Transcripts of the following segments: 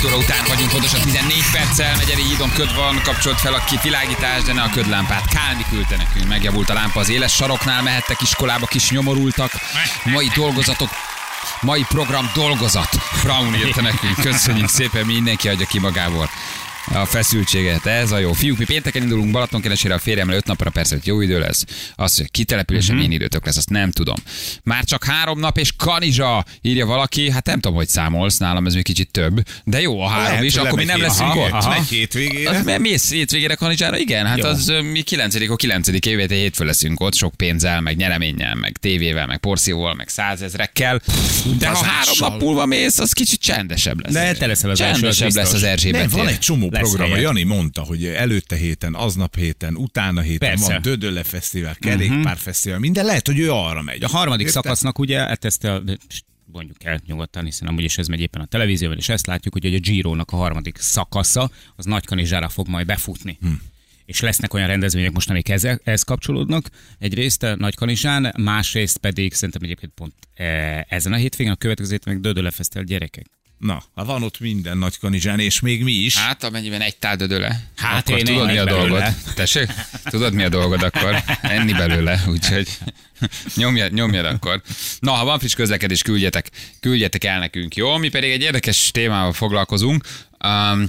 7 óra után vagyunk, pontosan 14 perccel. Megyeri hídon köd van, kapcsolt fel a világítás, de ne a ködlámpát. Kálmi küldte nekünk, megjavult a lámpa az éles saroknál, mehettek iskolába, kis nyomorultak. Mai dolgozatok Mai program dolgozat. Fraun írta nekünk. Köszönjük szépen, mindenki adja ki magából a feszültséget. Ez a jó. Fiúk, mi pénteken indulunk Balatonkeresére a férjemmel 5 napra, persze, hogy jó idő lesz. Azt, hogy kitelepülésen Mhm. uh-huh. milyen időtök lesz, azt nem tudom. Már csak három nap és kanizsa, írja valaki. Hát nem tudom, hogy számolsz, nálam ez még kicsit több. De jó, a három Lehet, is, akkor mi nem leszünk hét- ott. aha. Megy hétvégére. Az, mész hétvégére kanizsára? Igen, hát Jó. az mi 9 a 9 évet hétfő leszünk ott, sok pénzzel, meg nyereménnyel, meg tévével, meg porcióval, meg százezrekkel. De ha három nap múlva mész, az kicsit csendesebb lesz. De te leszel az az Csendesebb lesz az Erzsébet van egy csomó Lesz program, helye. Jani mondta, hogy előtte héten, aznap héten, utána héten Persze. van Dödölle Fesztivál, Kerékpárfesztivál, minden lehet, hogy ő arra megy. A harmadik Érted? szakasznak ugye, hát ezt a, mondjuk el nyugodtan, hiszen amúgy is ez megy éppen a televízióban, és ezt látjuk, hogy a Giro-nak a harmadik szakasza az Nagykanizsára fog majd befutni. Hm. És lesznek olyan rendezvények most, amik ez, ez kapcsolódnak. Egyrészt a Nagykanizsán, másrészt pedig szerintem egyébként pont e, ezen a hétvégén, a következő hétvégén meg Fesztivál gyerekek. Na, ha van ott minden Nagykanizsán, és még mi is. Hát, amennyiben egy tál dödöle, Hát akkor én tudod, mi a ennék dolgod. belőle. Tessék? Tudod, mi a dolgod akkor? Enni belőle, úgyhogy nyomjad, nyomjad akkor. Na, ha van friss közlekedés, küldjetek, küldjetek el nekünk, jó? Mi pedig egy érdekes témával foglalkozunk. Um,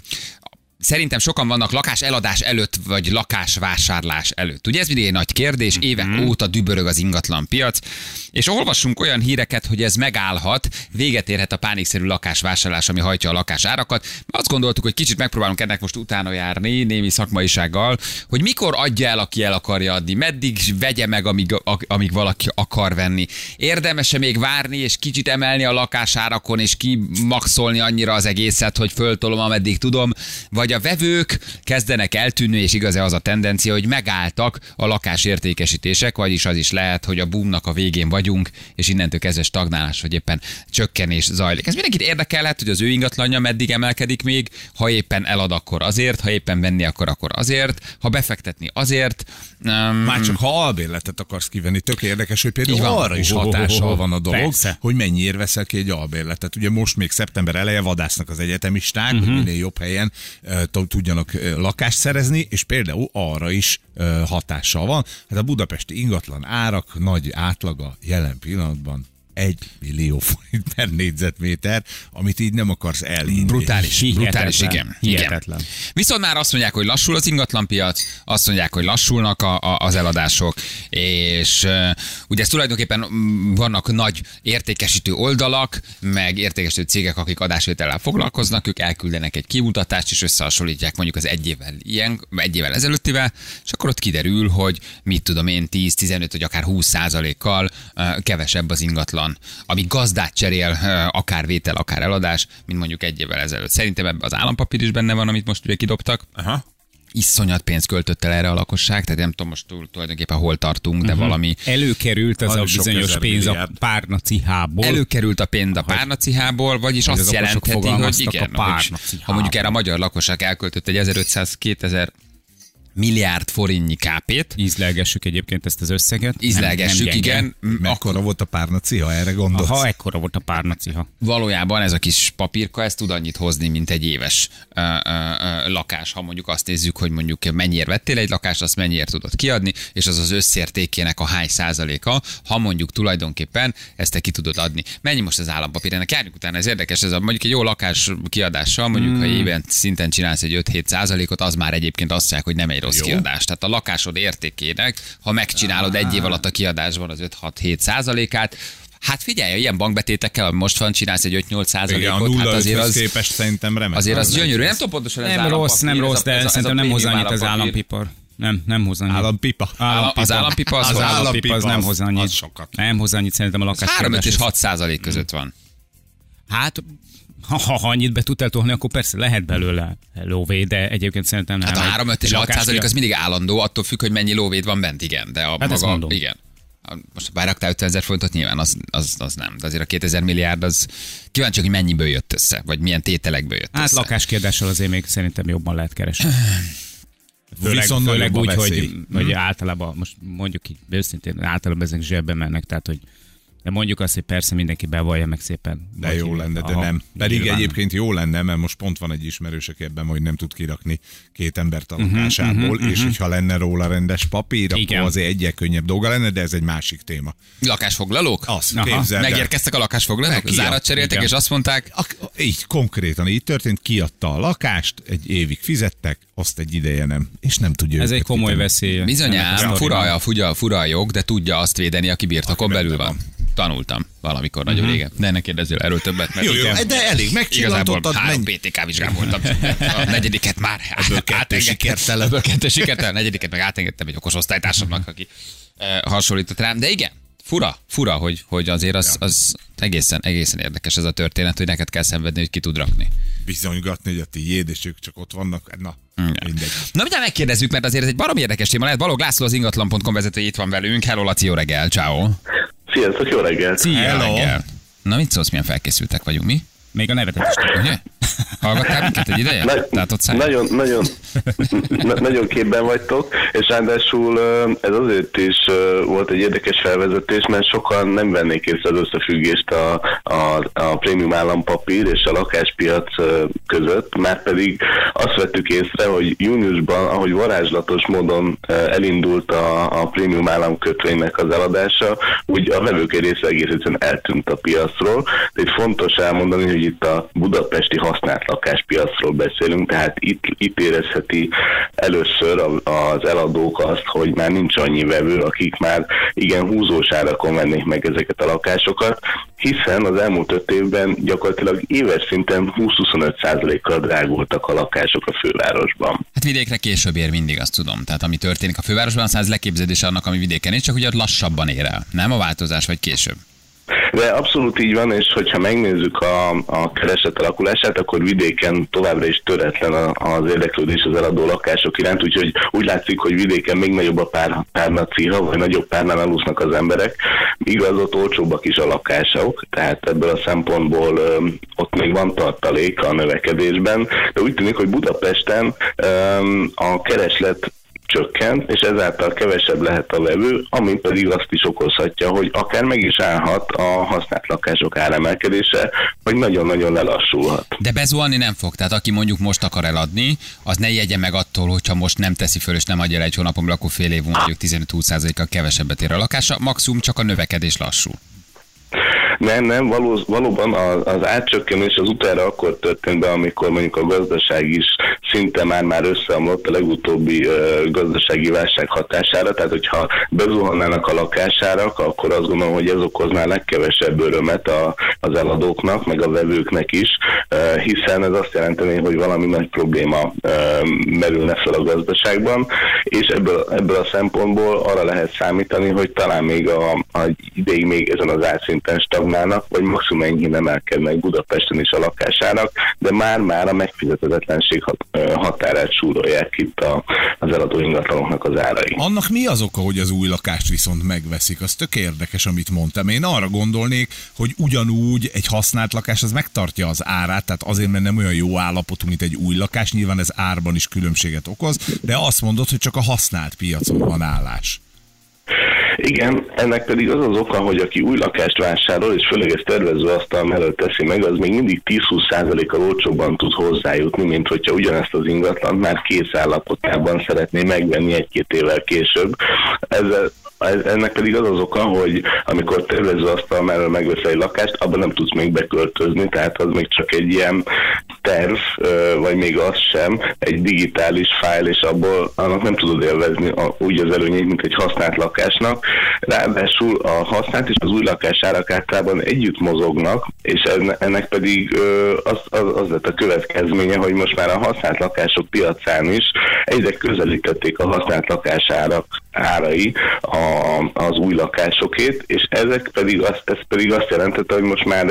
Szerintem sokan vannak lakás eladás előtt, vagy lakásvásárlás előtt. Ugye ez mindig egy nagy kérdés, évek Mhm. óta dübörög az ingatlan piac, és olvassunk olyan híreket, hogy ez megállhat, véget érhet a pánikszerű lakásvásárlás, ami hajtja a lakásárakat. Azt gondoltuk, hogy kicsit megpróbálunk ennek most utána járni, némi szakmaisággal, hogy mikor adja el, aki el akarja adni, meddig vegye meg, amíg, amíg valaki akar venni. Érdemes-e még várni, és kicsit emelni a lakásárakon, és kimaxolni annyira az egészet, hogy föltolom, ameddig tudom, vagy a vevők kezdenek eltűnni, és igaz-e az a tendencia, hogy megálltak a lakásértékesítések, vagyis az is lehet, hogy a boomnak a végén vagyunk, és innentől kezdve stagnálás, vagy éppen csökkenés zajlik. Ez mindenkit érdekelhet, hogy az ő ingatlanja meddig emelkedik még, ha éppen elad, akkor azért, ha éppen venni akar, akkor azért, ha befektetni azért. Um, Már csak ha albérletet akarsz kivenni, tök érdekes, hogy például van. arra is hatással van a dolog, Persze. hogy mennyiért veszel ki egy albérletet. Ugye most még szeptember eleje vadásznak az egyetemisták, Mhm. hogy minél jobb helyen uh, tudjanak lakást szerezni, és például arra is hatással van. Hát a budapesti ingatlan árak nagy átlaga jelen pillanatban egy millió forint per négyzetméter, amit így nem akarsz elhinni. Brutális, Hihetetlen. brutális, igen. Hihetetlen. igen. Viszont már azt mondják, hogy lassul az ingatlanpiac, azt mondják, hogy lassulnak a, a, az eladások, és uh, ugye ez tulajdonképpen mm, vannak nagy értékesítő oldalak, meg értékesítő cégek, akik adásvétellel foglalkoznak, ők elküldenek egy kimutatást, és összehasonlítják mondjuk az egy évvel, ilyen, egy évvel ezelőttivel, és akkor ott kiderül, hogy mit tudom én, 10-15 vagy akár 20 százalékkal uh, kevesebb az ingatlan, ami gazdát cserél, akár vétel, akár eladás, mint mondjuk egy évvel ezelőtt. Szerintem ebben az állampapír is benne van, amit most ugye kidobtak. Aha. Iszonyat pénzt költött el erre a lakosság, tehát nem tudom most túl, tulajdonképpen hol tartunk, de valami Előkerült ez a bizonyos pénz a milliárd. párna cihából. Előkerült a pénz a párnacihából, vagyis azt jelentheti, hogy igen, a hogy párnacihából. ha mondjuk erre a magyar lakosság elköltött egy 1500-2000 milliárd forintnyi kápét, Ízlelgessük egyébként ezt az összeget. ízlelgessük, Nem- nem igen, Mekkora volt a párna ciha, erre gondolsz? Ha ekkora volt a párnaciha. valójában ez a kis papírka, ez tud annyit hozni, mint egy éves ö, ö, ö, lakás. Ha mondjuk azt nézzük, hogy mondjuk mennyire vettél egy lakást, azt mennyire tudod kiadni, és az az összértékének a hány százaléka, ha mondjuk tulajdonképpen ezt te ki tudod adni. Mennyi most az állampapír? Ennek járjunk utána, ez érdekes, ez a, mondjuk egy jó lakás kiadással, mondjuk ha éven szinten csinálsz egy 5-7 százalékot, az már egyébként azt mondják, hogy nem egy rossz Jó. kiadás. Tehát a lakásod értékének, ha megcsinálod egy év alatt a kiadásban az 5-6-7 százalékát, Hát figyelj, ilyen bankbetétekkel, ami most van, csinálsz egy 5-8 Igen, a százalékot, nulla hát azért az... képest szerintem remek. azért az Az gyönyörű. Nem tudom pontosan ez Nem rossz, nem rossz, de szerintem nem hoz annyit az állampipar. Nem, nem hoz annyit. Állampipa. Az állampipa az az állampipa az nem az- hoz annyit. az sokat. Nem hoz annyit szerintem a lakás. 3 5 és kiadás. 6 százalék között van. Hát, ha, ha, ha annyit be tudtál tolni, akkor persze lehet belőle lóvé, de egyébként szerintem nem. Hát a Egy- 3 5 és egy 6 százalék az mindig állandó, attól függ, hogy mennyi lóvéd van bent, igen. De a Hát ezt maga, mondom. igen. Most báraktál 50 ezer forintot, nyilván az, az, az, nem. De azért a 2000 milliárd az kíváncsi, hogy mennyiből jött össze, vagy milyen tételekből jött Hát össze. lakáskiadással azért még szerintem jobban lehet keresni. Főleg, Viszont főleg úgy, veszély. hogy, hogy általában, most mondjuk így őszintén, általában ezek zsebbe mennek, tehát hogy De mondjuk azt, hogy persze mindenki bevallja meg szépen. De jó lenne, de Aha, nem. Pedig nyilván. egyébként jó lenne, mert most pont van egy ismerős, aki ebben, hogy nem tud kirakni két embert a lakásából, és hogyha lenne róla rendes papír, Igen. akkor azért egyre könnyebb dolga lenne, de ez egy másik téma. Lakásfoglalók? Azt Aha. képzeld el. Megérkeztek a lakásfoglalók? Meg Zárat cseréltek, igen. és azt mondták, Ak- így konkrétan így történt, kiadta a lakást, egy évig fizettek, azt egy ideje nem, és nem tudja Ez egy komoly veszély. a bizonyám, fura a, fura, fura a jog, de tudja azt védeni, aki birtokon belül benne van. Tanultam valamikor nagyon régen. De ne kérdezzél erről többet, mert Jó, jó, igen. de elég Igazából megcsillantottad, három menj. PTK vizsgán voltam. A negyediket már átengedtem. Ebből kettő sikertelen. Negyediket meg átengedtem egy okos osztálytársamnak, aki eh, hasonlított rám. De igen, fura, fura, hogy, hogy azért az, az egészen, egészen érdekes ez a történet, hogy neked kell szenvedni, hogy ki tud rakni. bizonygatni, hogy a tiéd, és ők csak ott vannak. Na, mindegy. Na, mindjárt megkérdezzük, mert azért ez egy barom érdekes téma lehet. Balog László az ingatlan.com vezető itt van velünk. Hello, Laci, jó reggel, ciao. Sziasztok, jó reggelt! Szia, Hello. reggel. Na, mit szólsz, milyen felkészültek vagyunk mi? Még a nevetet is tudod. Ugye? Hallgattál minket egy ideje? Na- nagyon, nagyon, na, nagyon képben vagytok, és ráadásul ez azért is volt egy érdekes felvezetés, mert sokan nem vennék észre az összefüggést a, a, a prémium állampapír és a lakáspiac között, már pedig azt vettük észre, hogy júniusban, ahogy varázslatos módon elindult a, a prémium államkötvénynek az eladása, úgy a vevők része egész egyszerűen eltűnt a piacról, de itt fontos elmondani, hogy itt a budapesti használt lakáspiacról beszélünk, tehát itt, itt érezheti először az eladók azt, hogy már nincs annyi vevő, akik már igen húzós árakon vennék meg ezeket a lakásokat, hiszen az elmúlt öt évben gyakorlatilag éves szinten 20-25%-kal drágultak a lakások a fővárosban. Hát vidékre később ér mindig, azt tudom. Tehát ami történik a fővárosban, az leképződés annak, ami vidéken is, csak ugye lassabban ér el. Nem a változás, vagy később. De abszolút így van, és hogyha megnézzük a, a kereset alakulását, akkor vidéken továbbra is töretlen az érdeklődés az eladó lakások iránt, úgyhogy úgy látszik, hogy vidéken még nagyobb a pár, párna ciha, vagy nagyobb párnán alusznak az emberek. Igaz, ott olcsóbbak is a lakások, tehát ebből a szempontból ö, ott még van tartalék a növekedésben, de úgy tűnik, hogy Budapesten ö, a kereslet csökkent, és ezáltal kevesebb lehet a vevő, ami pedig azt is okozhatja, hogy akár meg is állhat a használt lakások áremelkedése, vagy nagyon-nagyon lelassulhat. De bezuhanni nem fog. Tehát aki mondjuk most akar eladni, az ne jegye meg attól, hogyha most nem teszi föl és nem adja el egy hónapon, belül, akkor fél év mondjuk 15-20%-kal kevesebbet ér a lakása. Maximum csak a növekedés lassul. Nem, nem, való, valóban az, az átcsökkenés az utára akkor történt be, amikor mondjuk a gazdaság is szinte már már összeomlott a legutóbbi ö, gazdasági válság hatására, tehát hogyha bezuhannának a lakásárak, akkor azt gondolom, hogy ez okozná legkevesebb örömet a, az eladóknak, meg a vevőknek is, ö, hiszen ez azt jelenteni, hogy valami nagy probléma ö, merülne fel a gazdaságban, és ebből, ebből a szempontból arra lehet számítani, hogy talán még a, a ideig még ezen az átszinten stagnálnak, vagy maximum enyhén emelkednek Budapesten is a lakásárak, de már-már a megfizetetlenség határát súrolják itt a, az eladó ingatlanoknak az árai. Annak mi az oka, hogy az új lakást viszont megveszik? Az tök érdekes, amit mondtam. Én arra gondolnék, hogy ugyanúgy egy használt lakás az megtartja az árát, tehát azért, mert nem olyan jó állapotú, mint egy új lakás. Nyilván ez árban is különbséget okoz, de azt mondod, hogy csak a használt piacon van állás. Igen, ennek pedig az az oka, hogy aki új lakást vásárol, és főleg ezt tervező asztal mellett teszi meg, az még mindig 10-20%-kal olcsóbban tud hozzájutni, mint hogyha ugyanezt az ingatlant már kész állapotában szeretné megvenni egy-két évvel később. Ezzel ez- ennek pedig az az oka, hogy amikor tervező asztal mellett megvesz egy lakást, abban nem tudsz még beköltözni, tehát az még csak egy ilyen terv, vagy még az sem, egy digitális fájl, és abból annak nem tudod élvezni a, úgy az előnyét, mint egy használt lakásnak. Ráadásul a használt és az új lakás árak általában együtt mozognak, és enne- ennek pedig az, az, az lett a következménye, hogy most már a használt lakások piacán is egyre közelítették a használt lakásárak árai a, az új lakásokét, és ezek pedig azt, ez pedig azt jelentette, hogy most már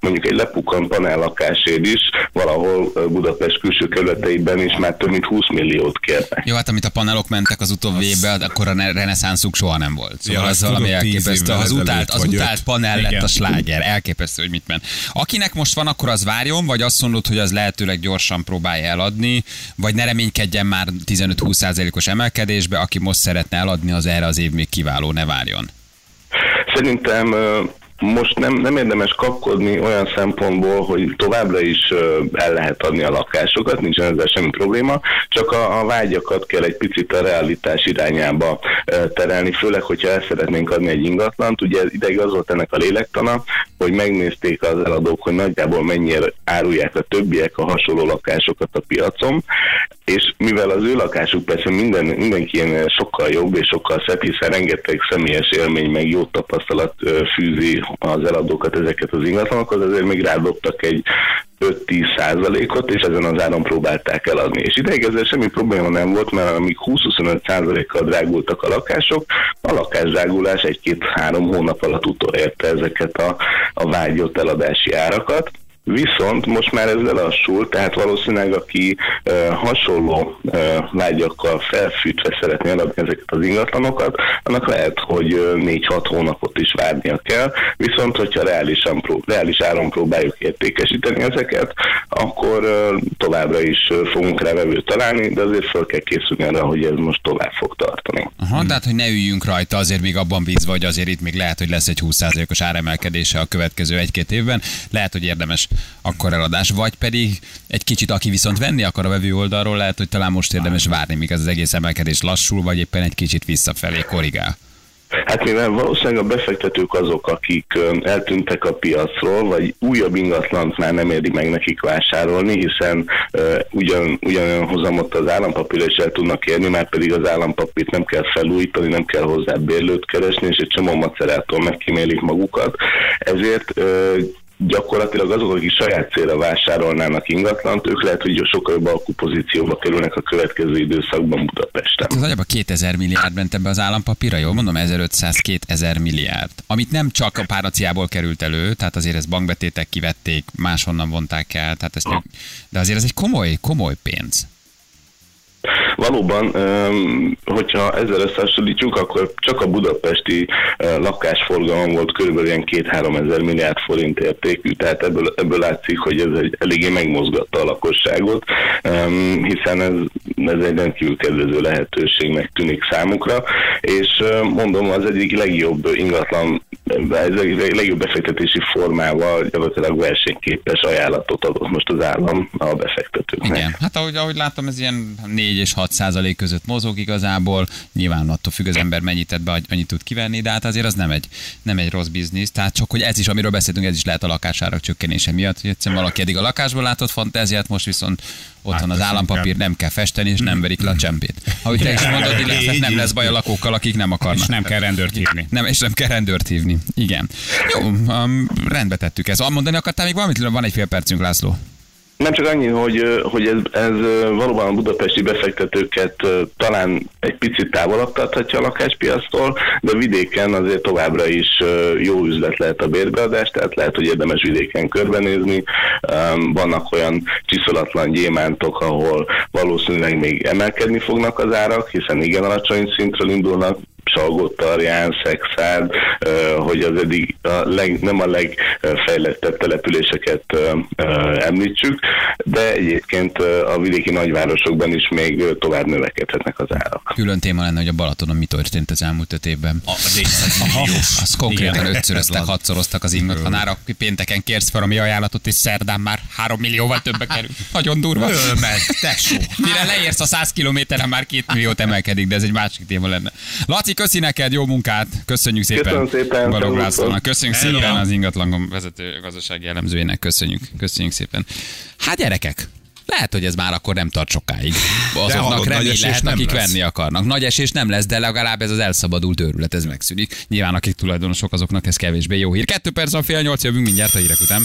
mondjuk egy lepukkant panellakásért is valahol Budapest külső kerületeiben is már több mint 20 milliót kérnek. Jó, hát amit a panelok mentek az utóbbi évben, akkor a ne- reneszánszuk soha nem volt. Szóval Ja, ez valami elképesztő. Az utált, az utált panel lett a sláger. Elképesztő, hogy mit ment. Akinek most van, akkor az várjon, vagy azt mondod, hogy az lehetőleg gyorsan próbálja eladni, vagy ne reménykedjen már 15-20%-os emelkedésbe, aki most szeretne eladni, az erre az év még kiváló, ne várjon. Szerintem most nem, nem érdemes kapkodni olyan szempontból, hogy továbbra is el lehet adni a lakásokat, nincsen ezzel semmi probléma, csak a, a vágyakat kell egy picit a realitás irányába terelni, főleg, hogyha el szeretnénk adni egy ingatlant. Ugye ideig az volt ennek a lélektana, hogy megnézték az eladók, hogy nagyjából mennyire árulják a többiek a hasonló lakásokat a piacon, és mivel az ő lakásuk persze minden, mindenki sokkal jobb és sokkal szebb, hiszen rengeteg személyes élmény meg jó tapasztalat fűzi az eladókat ezeket az ingatlanokhoz, ezért még rádobtak egy 5-10 százalékot, és ezen az áron próbálták eladni. És ideig ezzel semmi probléma nem volt, mert amíg 20-25 százalékkal drágultak a lakások, a lakásdrágulás egy-két-három hónap alatt utolérte ezeket a, a vágyott eladási árakat. Viszont most már ez lelassul, tehát valószínűleg aki e, hasonló e, vágyakkal felfűtve szeretné eladni ezeket az ingatlanokat, annak lehet, hogy e, 4-6 hónapot is várnia kell, viszont hogyha reálisan reális áron próbáljuk értékesíteni ezeket, akkor e, továbbra is fogunk rá találni, de azért fel kell készülni arra, hogy ez most tovább fog tartani. Aha, tehát, hogy ne üljünk rajta, azért még abban bízva, hogy azért itt még lehet, hogy lesz egy 20%-os áremelkedése a következő egy-két évben. Lehet, hogy érdemes akkor eladás, vagy pedig egy kicsit, aki viszont venni akar a vevő oldalról, lehet, hogy talán most érdemes várni, míg ez az egész emelkedés lassul, vagy éppen egy kicsit visszafelé korrigál. Hát mivel valószínűleg a befektetők azok, akik eltűntek a piacról, vagy újabb ingatlant már nem éri meg nekik vásárolni, hiszen ugyan, ugyanolyan hozamot az állampapírra is el tudnak érni, már pedig az állampapírt nem kell felújítani, nem kell hozzá bérlőt keresni, és egy csomó macerától megkímélik magukat. Ezért gyakorlatilag azok, akik saját célra vásárolnának ingatlant, ők lehet, hogy sokkal jobb alkupozícióba kerülnek a következő időszakban Budapesten. Ez nagyjából 2000 milliárd ment ebbe az állampapírra, jól mondom, 1500-2000 milliárd. Amit nem csak a páraciából került elő, tehát azért ezt bankbetétek kivették, máshonnan vonták el, tehát ezt, de azért ez egy komoly, komoly pénz. Valóban, hogyha ezzel összehasonlítjuk, akkor csak a budapesti lakásforgalom volt körülbelül ilyen 2-3 ezer milliárd forint értékű, tehát ebből, ebből látszik, hogy ez egy, eléggé megmozgatta a lakosságot, hiszen ez, ez egy rendkívül kedvező lehetőségnek tűnik számukra, és mondom, az egyik legjobb ingatlan, ez egy legjobb befektetési formával gyakorlatilag versenyképes ajánlatot adott most az állam a befektetőknek. Igen, hát ahogy, ahogy látom, ez ilyen 4 és 6 százalék között mozog igazából, nyilván attól függ az ember mennyit tett be, annyit tud kivenni, de hát azért az nem egy, nem egy rossz biznisz, tehát csak hogy ez is, amiről beszéltünk, ez is lehet a lakásárak csökkenése miatt, hogy egyszerűen valaki eddig a lakásból látott fantáziát, most viszont otthon az Átteszünk állampapír, nem kell festeni, és nem verik le a csempét. Ahogy te is mondod, illetve nem lesz baj a lakókkal, akik nem akarnak. És nem kell rendőrt hívni. Nem, és nem kell rendőrt hívni. Igen. Jó, um, rendbe tettük ezt. Mondani akartál még valamit? Van egy fél percünk, László. Nem csak annyi, hogy, hogy ez, ez valóban a budapesti befektetőket talán egy picit távolabb tarthatja a lakáspiasztól, de vidéken azért továbbra is jó üzlet lehet a bérbeadás, tehát lehet, hogy érdemes vidéken körbenézni. Vannak olyan csiszolatlan gyémántok, ahol valószínűleg még emelkedni fognak az árak, hiszen igen alacsony szintről indulnak, Salgótarján, Szexárd, hogy az eddig a leg, nem a legfejlettebb településeket említsük, de egyébként a vidéki nagyvárosokban is még tovább növekedhetnek az árak. Külön téma lenne, hogy a Balatonon mi történt az elmúlt öt évben. A 400 milliós. Az konkrétan ötszöröztek, hatszoroztak az ingatlan árak. Pénteken kérsz fel a mi ajánlatot, és szerdán már három millióval többbe kerül. Nagyon durva. Ölmed, tesó. Mire leérsz a 100 kilométeren, már két milliót emelkedik, de ez egy másik téma lenne. Laci, köszi neked, jó munkát, köszönjük szépen. Köszönöm szépen, Balog szervusztok. Lászlónak. Köszönjük Hello. szépen az ingatlan vezető gazdasági elemzőjének, köszönjük, köszönjük szépen. Hát gyerekek, lehet, hogy ez már akkor nem tart sokáig. Azoknak hallod, nagy remény esés lehet, nem akik lesz. venni akarnak. Nagy esés nem lesz, de legalább ez az elszabadult őrület, ez megszűnik. Nyilván akik tulajdonosok, azoknak ez kevésbé jó hír. Kettő perc a fél nyolc, jövünk mindjárt a hírek után.